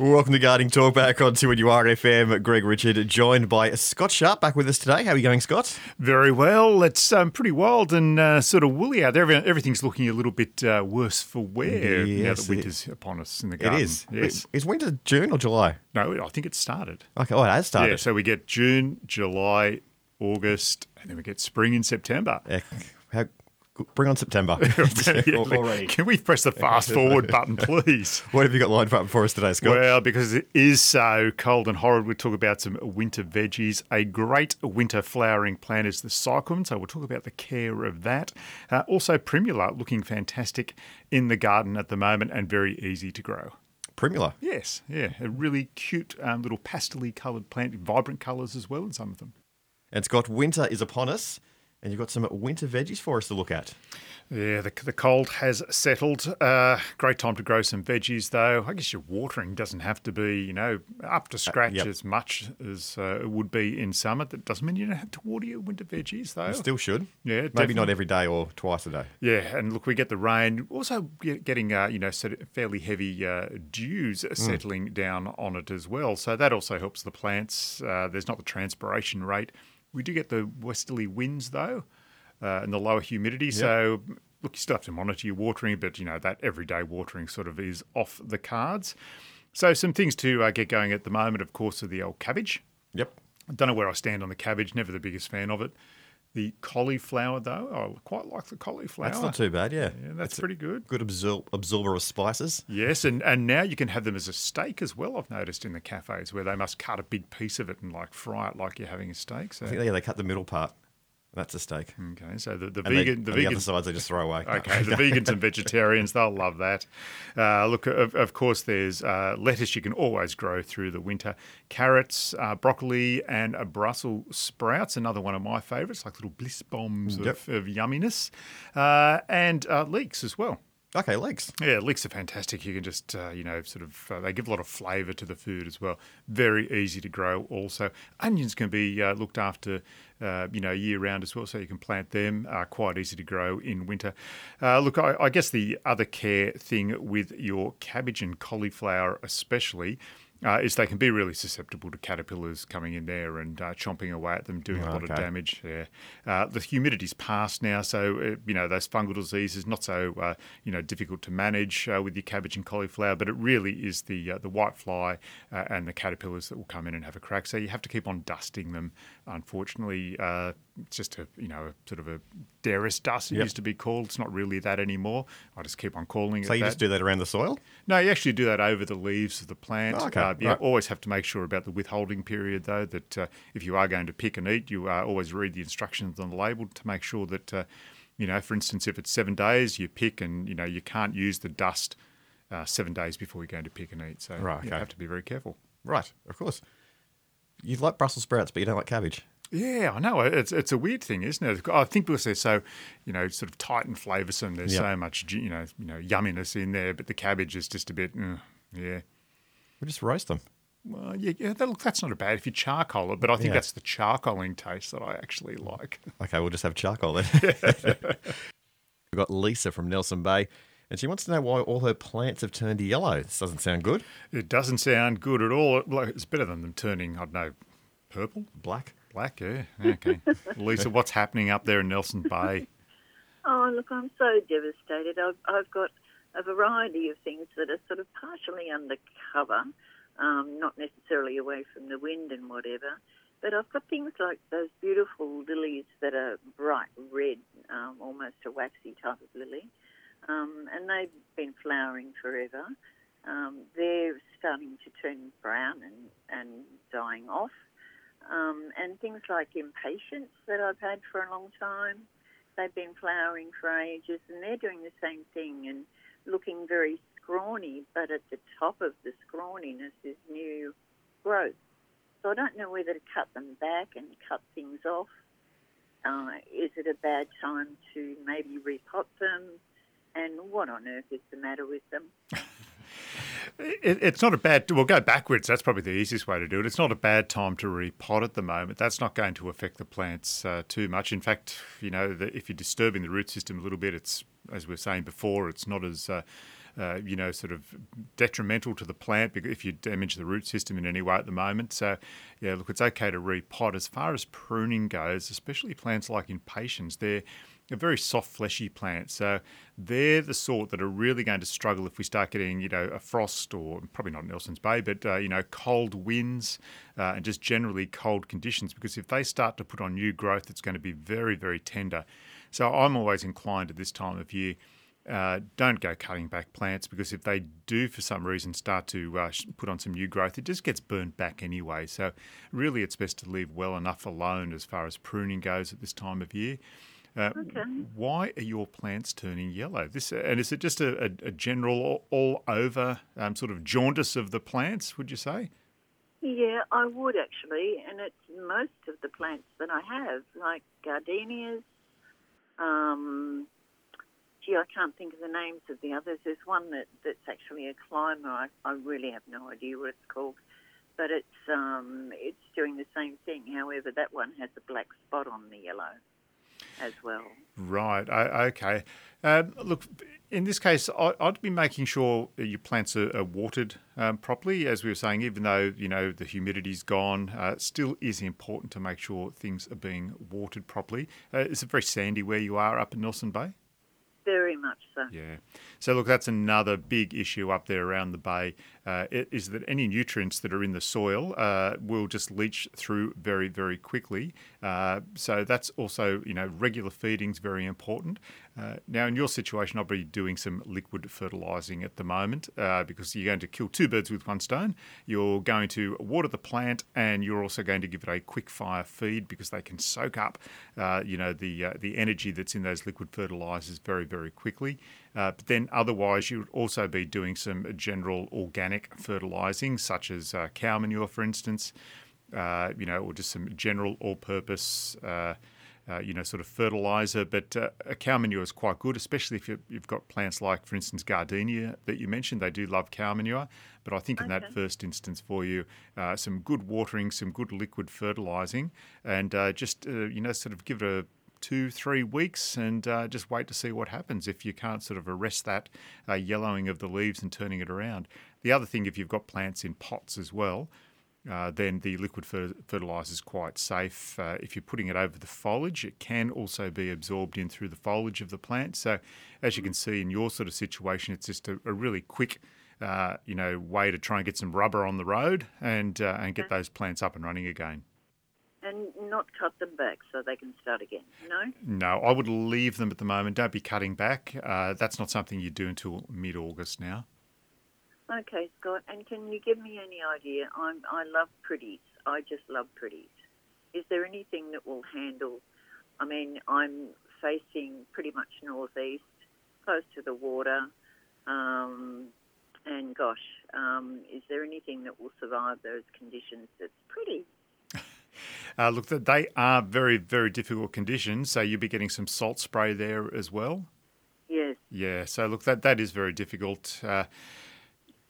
Welcome to Gardening Talk back on 2 FM. Greg Richard, joined by Scott Sharpe, back with us today. How are you going, Scott? Very well. It's um, pretty wild and uh, sort of woolly out there. Everything's looking a little bit uh, worse for wear yes, now that winter's it, upon us in the garden. It is. Yes. Is winter June or July? No, I think it started. Okay, oh, it has started. Yeah, so we get June, July, August, and then we get spring in September. How Bring on September. Already. Can we press the fast forward button, please? What have you got lined up for us today, Scott? Well, because it is so cold and horrid, we'll talk about some winter veggies. A great winter flowering plant is the cyclamen, so we'll talk about the care of that. Uh, also, primula looking fantastic in the garden at the moment and very easy to grow. Primula? Yes, yeah. A really cute um, little pastel coloured plant, vibrant colours as well in some of them. And Scott, winter is upon us. And you've got some winter veggies for us to look at. Yeah, the, the cold has settled. Uh, great time to grow some veggies, though. I guess your watering doesn't have to be, you know, up to uh, scratch uh, yep. as much as uh, it would be in summer. That doesn't mean you don't have to water your winter veggies, though. You still should. Yeah, maybe definitely. not every day or twice a day. Yeah, and look, we get the rain. Also, getting uh, you know fairly heavy uh, dews mm. settling down on it as well. So that also helps the plants. there's not the transpiration rate we do get the westerly winds though, uh, and the lower humidity. Yep. So look, you still have to monitor your watering, but you know that everyday watering sort of is off the cards. So some things to uh, get going at the moment, of course, are the old cabbage. Yep. I don't know where I stand on the cabbage. Never the biggest fan of it. The cauliflower, though, I quite like the cauliflower. That's not too bad, yeah. Yeah, that's it's pretty good. Good absor- absorber of spices. Yes, and, and now you can have them as a steak as well. I've noticed in the cafes where they must cut a big piece of it and like fry it like you're having a steak. So. I think yeah, they cut the middle part. That's a steak. Okay, so the, the and vegan, they, the, vegan, the other sides they just throw away. Okay, the vegans and vegetarians they'll love that. Uh, look, of, of, course, there's uh, lettuce you can always grow through the winter. Carrots, uh, broccoli, and a Brussels sprouts. Another one of my favourites, like little bliss bombs yep. of, of, yumminess, uh, and uh, leeks as well. Okay, leeks. Yeah, leeks are fantastic. You can just, uh, you know, sort of, uh, they give a lot of flavour to the food as well. Very easy to grow also. Onions can be uh, looked after, uh, you know, year round as well, so you can plant them. Uh, quite easy to grow in winter. Uh, look, I, I guess the other care thing with your cabbage and cauliflower, especially, uh, is they can be really susceptible to caterpillars coming in there and uh, chomping away at them, doing oh, a lot okay. of damage. Yeah. Uh, the humidity's passed now, so uh, you know those fungal diseases not so uh, you know difficult to manage uh, with your cabbage and cauliflower, but it really is the the white fly and the caterpillars that will come in and have a crack. So you have to keep on dusting them. Unfortunately, just a you know a, sort of a Derris dust. It yep. used to be called. It's not really that anymore. I just keep on calling so it. So you that. just do that around the soil? No, you actually do that over the leaves of the plant. Oh, okay. Uh, yeah, right. always have to make sure about the withholding period though. That uh, if you are going to pick and eat, you uh, always read the instructions on the label to make sure that uh, you know, for instance, if it's seven days, you pick and you know you can't use the dust uh, seven days before you're going to pick and eat. So right, okay. you have to be very careful. Right, of course. You like Brussels sprouts, but you don't like cabbage. Yeah, I know. It's it's a weird thing, isn't it? I think because they're so, you know, sort of tight and flavoursome. There's yep. so much, you know, you know, yumminess in there, but the cabbage is just a bit, uh, yeah. We just roast them. Well, yeah, yeah that, look, that's not a bad if you charcoal it, but I think yeah. that's the charcoaling taste that I actually like. Okay, we'll just have charcoal then. We've got Lisa from Nelson Bay. And she wants to know why all her plants have turned yellow. This doesn't sound good. It doesn't sound good at all. It's better than them turning, I don't know, purple? Black? Black, yeah. Okay. Lisa, what's happening up there in Nelson Bay? Oh, look, I'm so devastated. I've, I've got a variety of things that are sort of partially undercover, um, not necessarily away from the wind and whatever. But I've got things like those beautiful lilies that are bright red, um, almost a waxy type of lily. Um, and they've been flowering forever. Um, they're starting to turn brown and, and dying off um, and things like impatiens that I've had for a long time. They've been flowering for ages, and they're doing the same thing and looking very scrawny. But at the top of the scrawniness is new growth. So I don't know whether to cut them back and cut things off. Uh, is it a bad time to maybe repot them? And what on earth is the matter with them? It, it's not a bad. We'll go backwards. That's probably the easiest way to do it. It's not a bad time to repot at the moment. That's not going to affect the plants uh, too much. In fact, you know, the, if you're disturbing the root system a little bit, it's as we were saying before, it's not as uh, uh, you know, sort of detrimental to the plant if you damage the root system in any way at the moment. So, yeah, look, it's okay to repot. As far as pruning goes, especially plants like impatiens, they're a very soft, fleshy plant. So they're the sort that are really going to struggle if we start getting, you know, a frost or probably not Nelson's Bay, but, uh, you know, cold winds uh, and just generally cold conditions. Because if they start to put on new growth, it's going to be very, very tender. So I'm always inclined at this time of year. Uh, don't go cutting back plants because if they do for some reason start to uh, put on some new growth, it just gets burnt back anyway. So, really, it's best to leave well enough alone as far as pruning goes at this time of year. Uh, okay. Why are your plants turning yellow? This and is it just a, a, a general all, all over um, sort of jaundice of the plants? Would you say? Yeah, I would actually, and it's most of the plants that I have, like gardenias. Um, gee, I can't think of the names of the others. There's one that, that's actually a climber. I, I really have no idea what it's called, but it's um, it's doing the same thing. However, that one has a black spot on the yellow as well. Right. Okay. Uh, look, in this case, I'd be making sure your plants are, are watered um, properly. As we were saying, even though you know the humidity's gone, uh, still is important to make sure things are being watered properly. Uh, is it very sandy where you are up in Nelson Bay? Very much so. Yeah. So, look, that's another big issue up there around the bay uh, is that any nutrients that are in the soil uh, will just leach through very, very quickly. Uh, so, that's also, you know, regular feeding is very important. Uh, now, in your situation, I'll be doing some liquid fertilising at the moment uh, because you're going to kill two birds with one stone. You're going to water the plant, and you're also going to give it a quick fire feed because they can soak up, uh, you know, the the energy that's in those liquid fertilisers very, very quickly. Uh, but then, otherwise, you would also be doing some general organic fertilising, such as uh, cow manure, for instance. you know, or just some general all-purpose uh, you know, sort of fertilizer. But uh, a cow manure is quite good, especially if you've got plants like, for instance, gardenia that you mentioned. They do love cow manure. But I think in that first instance for you, uh, some good watering, some good liquid fertilizing, and uh, just, uh, you know, sort of give it a two, three weeks and uh, just wait to see what happens if you can't sort of arrest that uh, yellowing of the leaves and turning it around. The other thing, if you've got plants in pots as well, uh, then the liquid fer- fertilizer is quite safe. Uh, if you're putting it over the foliage, it can also be absorbed in through the foliage of the plant. So, as you can see in your sort of situation, it's just a, a really quick, uh, you know, way to try and get some rubber on the road and uh, and get those plants up and running again. And not cut them back so they can start again. No. No, I would leave them at the moment. Don't be cutting back. Uh, that's not something you do until mid-August now. Okay, Scott. And can you give me any idea? I'm, I love pretties. I just love pretties. Is there anything that will handle? I mean, I'm facing pretty much northeast, close to the water. Um, and gosh, um, is there anything that will survive those conditions that's pretty? Uh, look, they are very, very difficult conditions. So you'll be getting some salt spray there as well. Yes. Yeah. So look, that that is very difficult. Uh,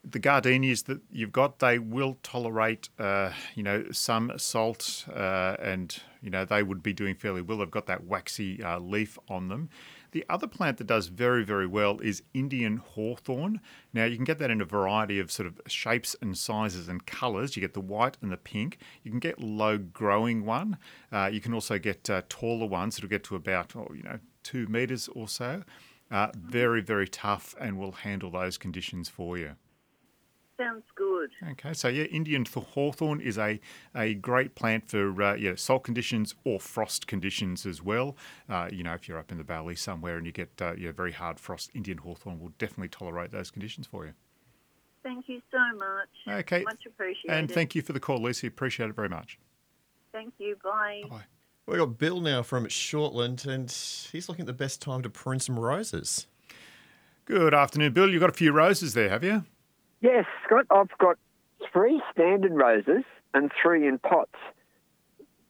the gardenias that you've got, they will tolerate, uh, you know, some salt, uh, and you know they would be doing fairly well. They've got that waxy uh, leaf on them. The other plant that does very, very well is Indian hawthorn. Now, you can get that in a variety of sort of shapes and sizes and colours. You get the white and the pink. You can get low growing one. Uh, you can also get uh, taller ones that'll get to about, oh, you know, two metres or so. Uh, very, very tough and will handle those conditions for you sounds good. Okay, so yeah, Indian hawthorn is a, a great plant for uh, yeah, salt conditions or frost conditions as well. Uh, you know, if you're up in the valley somewhere and you get uh, yeah, very hard frost, Indian hawthorn will definitely tolerate those conditions for you. Thank you so much. Okay. Much appreciated. And thank you for the call, Lucy. Appreciate it very much. Thank you. Bye. Bye. We've got Bill now from Shortland, and he's looking at the best time to prune some roses. Good afternoon, Bill. You've got a few roses there, have you? Yes, Scott, I've got three standard roses and three in pots.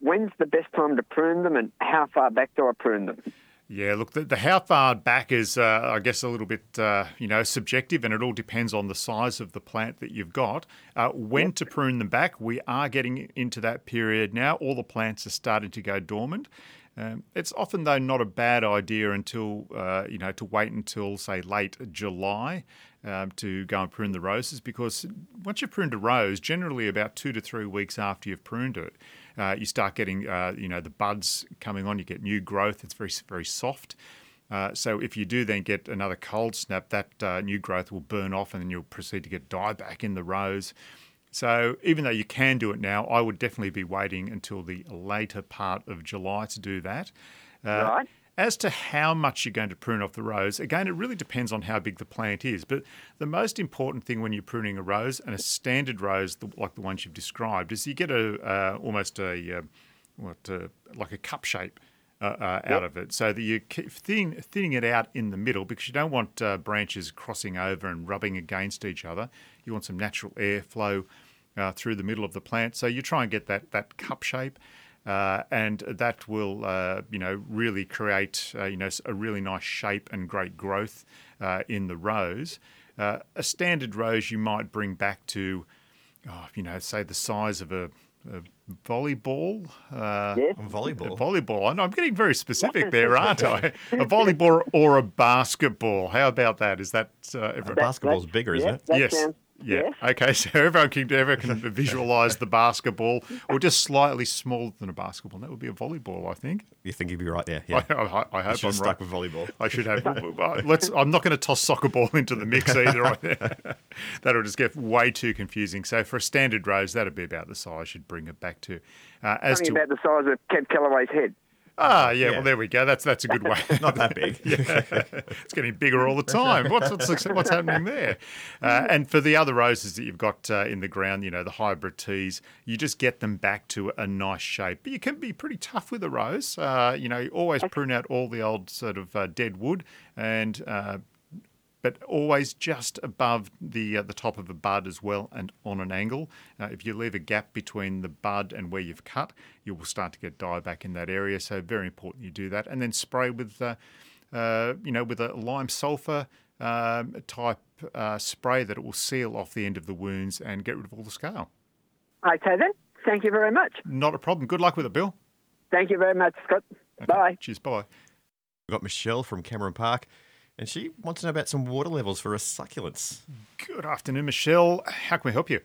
When's the best time to prune them and how far back do I prune them? Yeah, look, the, the how far back is, uh, I guess, a little bit, uh, you know, subjective, and it all depends on the size of the plant that you've got. Uh, when to prune them back, we are getting into that period now. All the plants are starting to go dormant. Um, it's often, though, not a bad idea until, uh, you know, to wait until, say, late July um, to go and prune the roses because once you've pruned a rose, generally about two to three weeks after you've pruned it, uh, you start getting uh, you know the buds coming on. You get new growth. It's very very soft. Uh, so if you do then get another cold snap, that uh, new growth will burn off, and then you'll proceed to get dieback in the rose. So even though you can do it now, I would definitely be waiting until the later part of July to do that. Uh, right. As to how much you're going to prune off the rose, again, it really depends on how big the plant is. But the most important thing when you're pruning a rose, and a standard rose like the ones you've described, is you get a uh, almost a uh, what uh, like a cup shape. Uh, uh, out of it, so that you keep thin, thinning it out in the middle because you don't want uh, branches crossing over and rubbing against each other. You want some natural airflow uh, through the middle of the plant, so you try and get that that cup shape. Uh, and that will, uh, you know, really create, uh, you know, a really nice shape and great growth uh, in the rose. Uh, a standard rose you might bring back to, oh, you know, say the size of a, a volleyball. Uh, yes. volleyball. A volleyball. I know I'm getting very specific there, aren't I? A volleyball or a basketball. How about that? Is that uh, a basketball's bigger, isn't it? yes. Sounds, yeah. Yes. Okay. So everyone can everyone can visualize the basketball, or just slightly smaller than a basketball. and That would be a volleyball, I think. You think you'd be right there? Yeah. I, I, I hope I'm stuck right. with volleyball. I should have. let's. I'm not going to toss soccer ball into the mix either. Right That'll just get way too confusing. So for a standard rose, that'd be about the size you'd bring it back to. Uh, as to about the size of Kev Callaway's head. Ah, yeah, yeah, Well, there we go. That's that's a good way. Not that big. yeah. It's getting bigger all the time. What's what's, what's happening there? Uh, and for the other roses that you've got uh, in the ground, you know, the hybrid teas, you just get them back to a nice shape. But you can be pretty tough with a rose. Uh, you know, you always prune out all the old sort of uh, dead wood and uh, but always just above the uh, the top of the bud as well and on an angle. Uh, if you leave a gap between the bud and where you've cut, you will start to get dieback in that area. So very important you do that, and then spray with uh, uh you know with a lime sulfur um, type uh, spray that it will seal off the end of the wounds and get rid of all the scale. Okay then, thank you very much. Not a problem. Good luck with it, Bill. Thank you very much, Scott. Okay. Bye. Cheers. Bye. We've got Michelle from Cameron Park and she wants to know about some water levels for her succulents. Good afternoon, Michelle. How can we help you?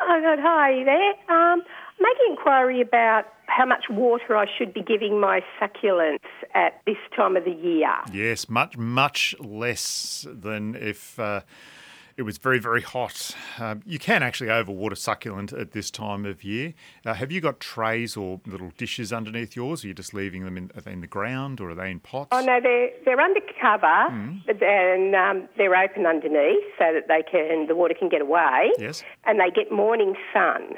Oh, good. Hi there. Um, making inquiry about how much water I should be giving my succulents at this time of the year. Yes, much, much less than if. Uh, it was very, very hot. Um, you can actually overwater succulent at this time of year. Uh, have you got trays or little dishes underneath yours? Or are you just leaving them in, in the ground or are they in pots? Oh, no, they're, they're under cover mm. and um, they're open underneath so that they can the water can get away. Yes. And they get morning sun.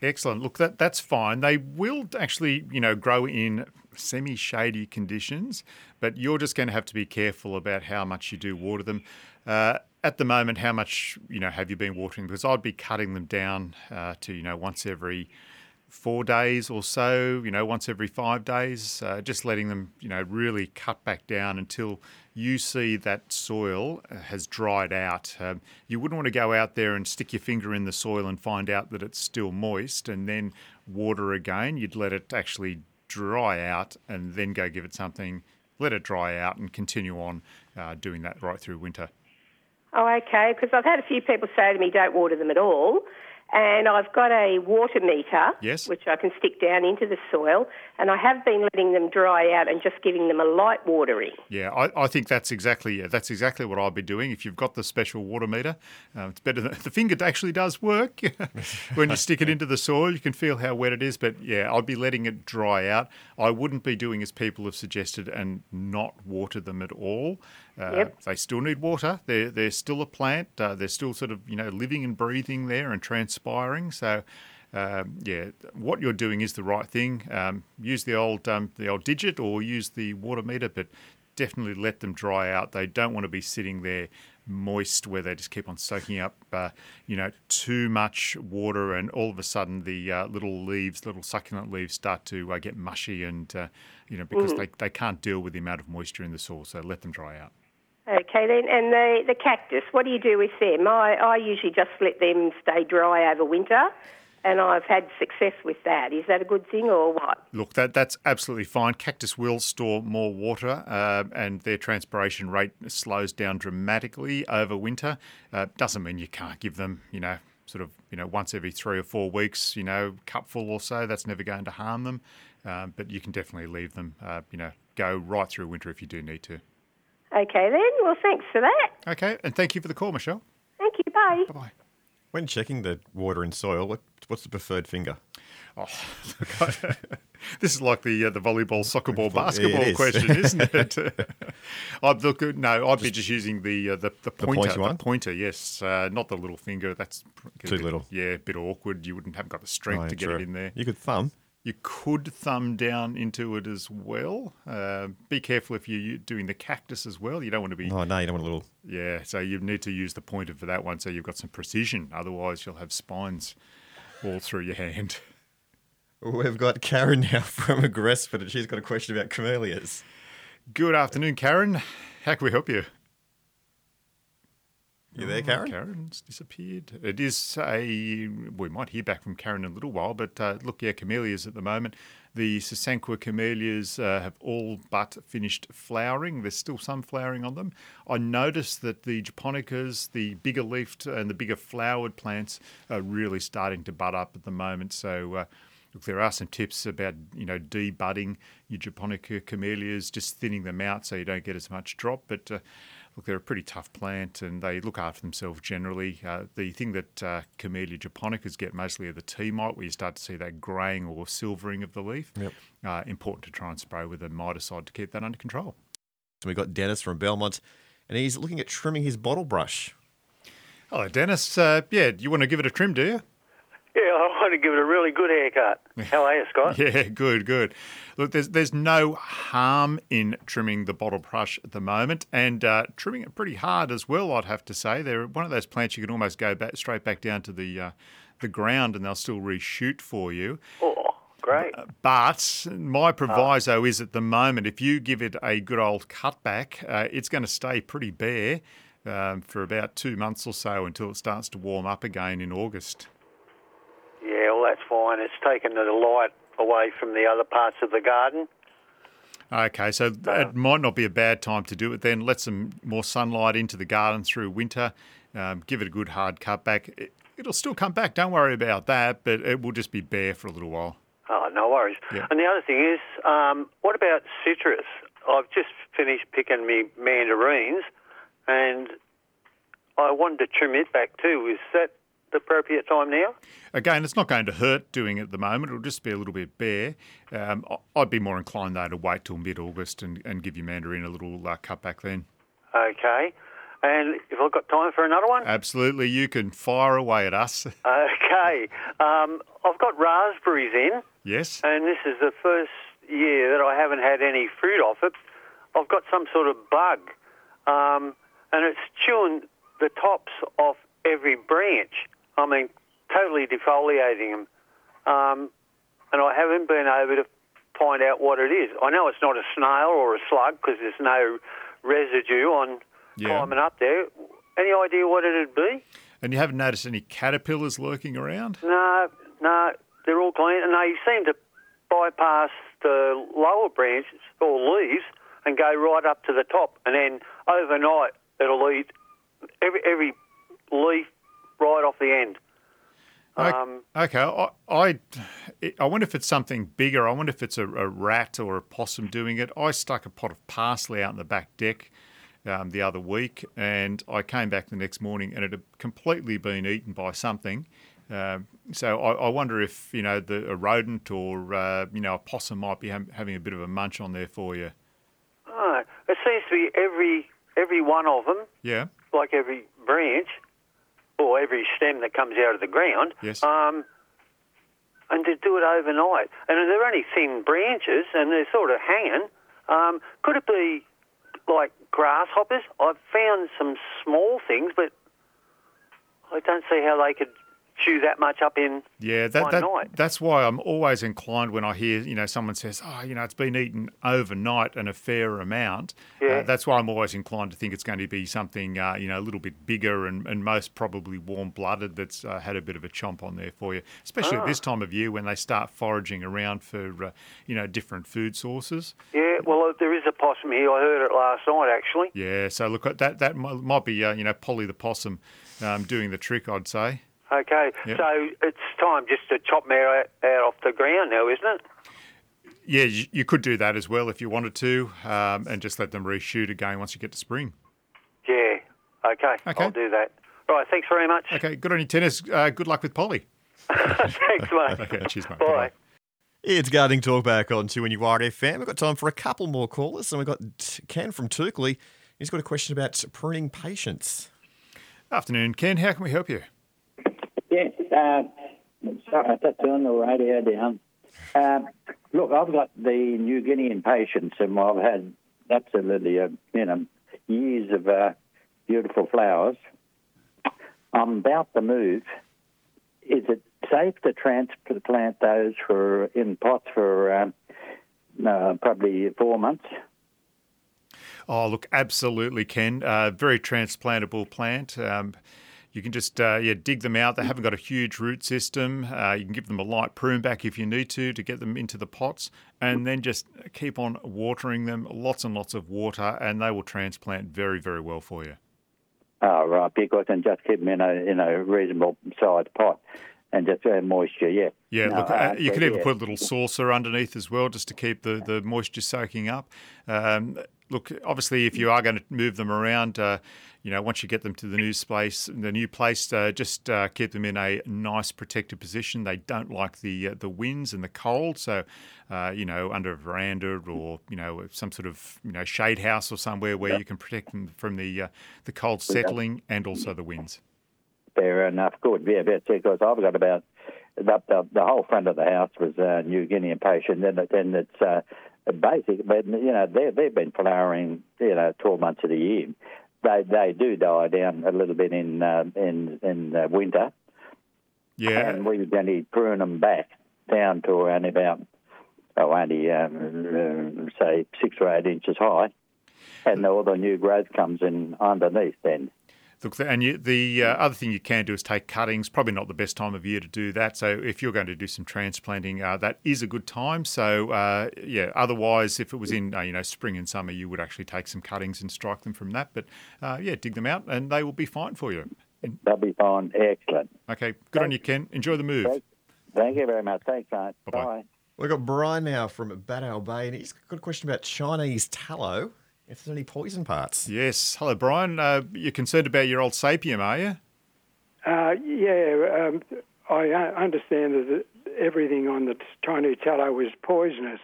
Excellent. Look, that that's fine. They will actually, you know, grow in semi-shady conditions, but you're just going to have to be careful about how much you do water them. Uh, at the moment, how much you know have you been watering? Because I'd be cutting them down uh, to you know once every four days or so, you know, once every five days, uh, just letting them, you know, really cut back down until you see that soil uh, has dried out. Um, you wouldn't want to go out there and stick your finger in the soil and find out that it's still moist and then water again. You'd let it actually dry out and then go give it something, let it dry out and continue on uh, doing that right through winter. Oh, okay. Because I've had a few people say to me, don't water them at all. And I've got a water meter, yes. which I can stick down into the soil, and I have been letting them dry out and just giving them a light watering. Yeah, I, I think that's exactly that's exactly what I'd be doing. If you've got the special water meter, uh, it's better. Than, the finger actually does work when you stick it into the soil. You can feel how wet it is, but yeah, I'd be letting it dry out. I wouldn't be doing as people have suggested and not water them at all. Uh, yep. They still need water. They're, they're still a plant. Uh, they're still sort of you know living and breathing there and transpiring. So. Um, yeah, what you're doing is the right thing. Um, use the old um, the old digit or use the water meter, but definitely let them dry out. They don't want to be sitting there moist where they just keep on soaking up, uh, you know, too much water, and all of a sudden the uh, little leaves, little succulent leaves, start to uh, get mushy, and uh, you know because mm. they they can't deal with the amount of moisture in the soil. So let them dry out. Okay, then, and the, the cactus, what do you do with them? I, I usually just let them stay dry over winter and I've had success with that. Is that a good thing or what? Look, that that's absolutely fine. Cactus will store more water, uh, and their transpiration rate slows down dramatically over winter. Uh, doesn't mean you can't give them, you know, sort of, you know, once every three or four weeks, you know, cupful or so. That's never going to harm them, um, but you can definitely leave them, uh, you know, go right through winter if you do need to. Okay then. Well, thanks for that. Okay, and thank you for the call, Michelle. Thank you. Bye. Bye bye. When checking the water in soil, what, what's the preferred finger? Oh, this is like the uh, the volleyball, soccer ball, Yeah, basketball is. question, isn't it? I'd look. No, I'd be just using the uh, the the pointer. pointy one? pointer, yes, uh, not the little finger. That's Too bit- little. Yeah, a bit awkward. You wouldn't have got the strength Oh, to get true. it in there. You could thumb. You could thumb down into it as well. Uh, be careful if you're doing the cactus as well. You don't want to be. Oh, no, you don't want a little. Yeah, so you need to use the pointer for that one, so you've got some precision. Otherwise, you'll have spines all through your hand. We've got Karen now from Agresford, and she's got a question about camellias. Good afternoon, Karen. How can we help you? You there, Oh, Karen? Karen's disappeared. It is a. We might hear back from Karen in a little while, but uh, look, yeah, camellias at the moment. The Sasanqua camellias uh, have all but finished flowering. There's still some flowering on them. I noticed that the japonicas, the bigger leafed and the bigger flowered plants, are really starting to bud up at the moment. So. Uh, Look, there are some tips about you know debudding your japonica camellias, just thinning them out so you don't get as much drop. But uh, look, they're a pretty tough plant and they look after themselves generally. Uh, the thing that uh, Camellia japonicas get mostly are the tea mite, where you start to see that greying or silvering of the leaf. Yep. Uh, important to try and spray with a miticide to keep that under control. So we've got Dennis from Belmont, and he's looking at trimming his bottle brush. Hello, Dennis. Uh, yeah, you want to give it a trim, do you? Yeah, I want to give it a really good haircut. How are you, Scott? Yeah, good, good. Look, there's there's no harm in trimming the bottle brush at the moment, and uh, trimming it pretty hard as well. I'd have to say they're one of those plants you can almost go back straight back down to the uh, the ground, and they'll still reshoot for you. Oh, great. But my proviso is at the moment, if you give it a good old cutback, uh, it's going to stay pretty bare um, for about two months or so until it starts to warm up again in August. Yeah, well, that's fine. It's taken the light away from the other parts of the garden. Okay, so it might not be a bad time to do it then. Let some more sunlight into the garden through winter. Um, give it a good hard cutback. It, it'll still come back. Don't worry about that, but it will just be bare for a little while. Oh, no worries. Yeah. And the other thing is, um, what about citrus? I've just finished picking me mandarins, and I wanted to trim it back too. Is that the appropriate time now? Again, it's not going to hurt doing it at the moment. It'll just be a little bit bare. Um, I'd be more inclined though to wait till mid-August and, and give your mandarin a little uh, cutback then. Okay. And if I've got time for another one? Absolutely, you can fire away at us. Okay. Um, I've got raspberries in. yes. and this is the first year that I haven't had any fruit off it. I've got some sort of bug, um, and it's chewing the tops off every branch. I mean, totally defoliating them, um, and I haven't been able to find out what it is. I know it's not a snail or a slug because there's no residue on Yeah. climbing up there. Any idea what it'd be? And you haven't noticed any caterpillars lurking around? No, no, they're all clean, and they seem to bypass the lower branches or leaves and go right up to the top, and then overnight it'll eat every every leaf right off the end. Um, okay, I, I, I wonder if it's something bigger. I wonder if it's a, a rat or a possum doing it. I stuck a pot of parsley out in the back deck um, the other week, and I came back the next morning, and it had completely been eaten by something. Um, so I, I wonder if you know the a rodent or uh, you know a possum might be ha- having a bit of a munch on there for you. oh, it seems to be every every one of them, Yeah. like every branch or every stem that comes out of the ground. Yes. Um, and to do it overnight, and they're only thin branches, and they're sort of hanging. Um, could it be like grasshoppers? I've found some small things, but I don't see how they could chew that much up in Yeah, that, that that's why I'm always inclined when I hear you know someone says, oh, you know, it's been eaten overnight and a fair amount. Uh, Yeah. that's why I'm always inclined to think it's going to be something uh, you know a little bit bigger and, and most probably warm blooded that's uh, had a bit of a chomp on there for you, especially at this Ah. time of year when they start foraging around for uh, you know different food sources. Yeah, well, uh, there is a possum here. I heard it last night, actually. Yeah, so look, that that might be uh, you know Polly the possum um, doing the trick, I'd say. Okay, Yep. so it's time just to chop them out, out off the ground now, isn't it? Yeah, you, you could do that as well if you wanted to, um, and just let them reshoot again once you get to spring. Yeah. Okay, Okay. I'll do that. Right, thanks very much. Okay, good on you, Dennis. Uh, good luck with Polly. thanks, mate. Okay, cheers, mate. Bye. Bye-bye. It's Gardening Talk back on 2NUR FM. We've got time for a couple more callers, and we've got Ken from Turkley. He's got a question about pruning patience. Afternoon, Ken. How can we help you? Yeah, uh, sorry, just turned the radio down. Um, look, I've got the New Guinea impatiens, and I've had absolutely, uh, you know, years of uh, beautiful flowers. I'm about to move. Is it safe to transplant those for in pots for uh, probably four months? Oh, look, absolutely, Ken. Uh, very transplantable plant. Um, you can just uh, yeah dig them out. They haven't got a huge root system. Uh, you can give them a light prune back if you need to to get them into the pots, and then just keep on watering them. Lots and lots of water, and they will transplant very very well for you. Oh, right, because and just keep them in a in a reasonable sized pot and just uh, moisture. Yeah. Yeah, No, look, uh, you could even yeah. put a little saucer underneath as well, just to keep the, the moisture soaking up. Um, look, obviously, if you are going to move them around, uh, you know, once you get them to the new place, the new place, uh, just uh, keep them in a nice protected position. They don't like the uh, the winds and the cold, so uh, you know, under a veranda or you know, some sort of you know shade house or somewhere where you can protect them from the uh, the cold settling and also the winds. Fair enough. Good. Yeah, that's. Because I've got about the, the, the whole front of the house was uh, New Guinean patient. Then, then it's uh, basic. But you know, they they've been flowering. You know, twelve months of the year. They they do die down a little bit in uh, in in uh, winter, Yeah, and we only prune them back down to around about oh only um, say six or eight inches high, and all the new growth comes in underneath. Then. Look, and you, the uh, other thing you can do is take cuttings. Probably not the best time of year to do that. So if you're going to do some transplanting, uh, that is a good time. So uh, yeah. Otherwise, if it was in uh, you know spring and summer, you would actually take some cuttings and strike them from that. But uh, yeah, dig them out, and they will be fine for you. They'll be fine. Excellent. Okay, good on you, Ken. Enjoy the move. Thank- Thank you very much. Thanks, mate. Bye-bye. Bye. We've got Brian now from Badal Bay, and he's got a question about Chinese tallow. If there's any poison parts. Yes. Hello, Brian. Uh, you're concerned about your old sapium, are you? Uh, yeah, um, I uh, understand that everything on the Chinese tallow is poisonous.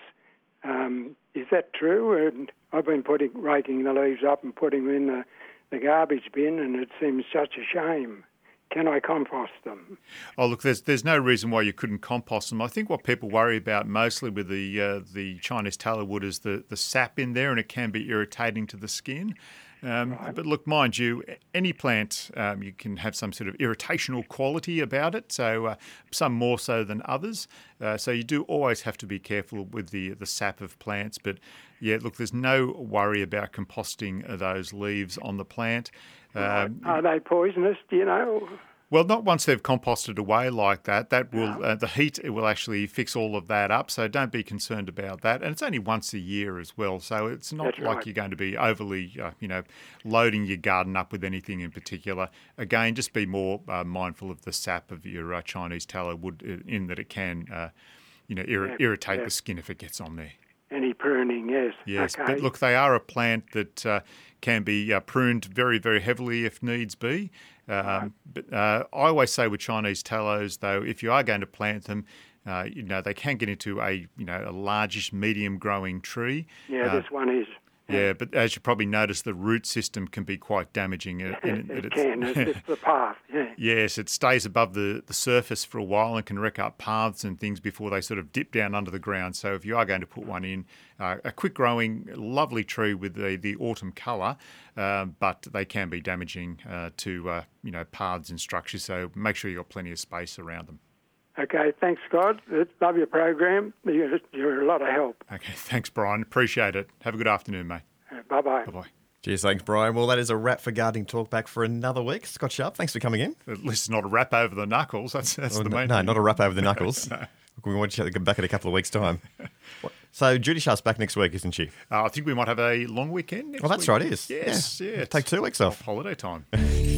Um, is that true? And I've been putting raking the leaves up and putting them in the, the garbage bin, and it seems such a shame. Can I compost them? Oh, look, there's there's no reason why you couldn't compost them. I think what people worry about mostly with the uh, the Chinese tallow wood is the, the sap in there, and it can be irritating to the skin. Um, But look, mind you, any plant um, you can have some sort of irritational quality about it. So uh, some more so than others. Uh, so you do always have to be careful with the the sap of plants. But yeah, look, there's no worry about composting uh, those leaves on the plant. Um, Are they poisonous? Do you know? well, not once they've composted away like that. That will uh, the heat it will actually fix all of that up. So don't be concerned about that. And it's only once a year as well. So it's not That's like right. you're going to be overly, uh, you know, loading your garden up with anything in particular. Again, just be more uh, mindful of the sap of your uh, Chinese tallow wood uh, in that it can, uh, you know, irri- Yeah, irritate yeah. the skin if it gets on there. Any pruning? Yes. Yes, Okay. but look, they are a plant that uh, can be uh, pruned very, very heavily if needs be. Um, But uh, I always say with Chinese tallows, though, if you are going to plant them, uh, you know they can get into a you know a largish, medium growing tree. yeah, uh, this one is. Yeah, but as you probably noticed, the root system can be quite damaging. It, and it it's- can. It's, it's the path. Yeah. Yes, it stays above the, the surface for a while and can wreck up paths and things before they sort of dip down under the ground. So if you are going to put one in, uh, a quick growing, lovely tree with the, the autumn colour, uh, but they can be damaging uh, to uh, you know paths and structures. So make sure you've got plenty of space around them. Okay, thanks, Scott. Love your program. You're, you're a lot of help. Okay, thanks, Brian. Appreciate it. Have a good afternoon, mate. Bye bye. Bye bye. Cheers, thanks, Brian. Well, that is a wrap for Gardening Talk back for another week. Scott Sharpe, thanks for coming in. At least it's not a wrap over the knuckles. That's, that's Oh, the no, main no, thing. not a wrap over the knuckles. We want you to come back in a couple of weeks' time. So Judy Sharp's back next week, isn't she? Uh, I think we might have a long weekend next Well, that's week. right, it is. Yes, Yeah. yeah. Take two weeks off. Holiday time.